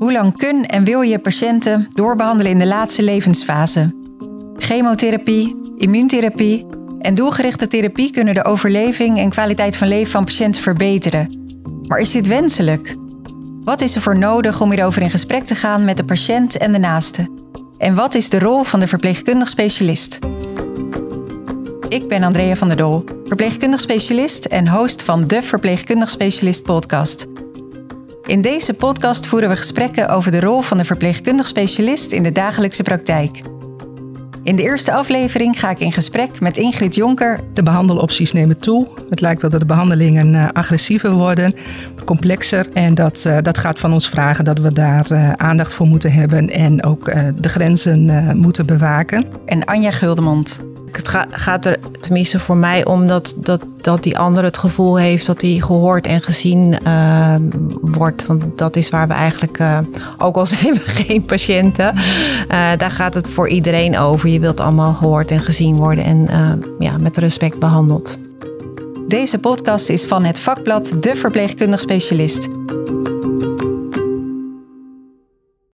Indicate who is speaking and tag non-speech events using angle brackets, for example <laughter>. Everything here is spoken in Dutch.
Speaker 1: Hoe lang kun en wil je patiënten doorbehandelen in de laatste levensfase? Chemotherapie, immuuntherapie en doelgerichte therapie kunnen de overleving en kwaliteit van leven van patiënten verbeteren. Maar is dit wenselijk? Wat is er voor nodig om hierover in gesprek te gaan met de patiënt en de naaste? En wat is de rol van de verpleegkundig specialist? Ik ben Andrea van der Dol, verpleegkundig specialist en host van de Verpleegkundig Specialist podcast. In deze podcast voeren we gesprekken over de rol van de verpleegkundig specialist in de dagelijkse praktijk. In de eerste aflevering ga ik in gesprek met Ingrid Jonker.
Speaker 2: De behandelopties nemen toe. Het lijkt wel dat de behandelingen uh, agressiever worden, complexer. En dat, uh, dat gaat van ons vragen dat we daar uh, aandacht voor moeten hebben en ook de grenzen moeten bewaken.
Speaker 1: En Anja Guldemond.
Speaker 3: Het ga, gaat er tenminste voor mij om dat, dat, dat die ander het gevoel heeft dat hij gehoord en gezien uh, wordt. Want dat is waar we eigenlijk, uh, ook al <laughs> zijn we geen patiënten, uh, daar gaat het voor iedereen over. Je wilt allemaal gehoord en gezien worden en ja, met respect behandeld.
Speaker 1: Deze podcast is van het vakblad De Verpleegkundig Specialist.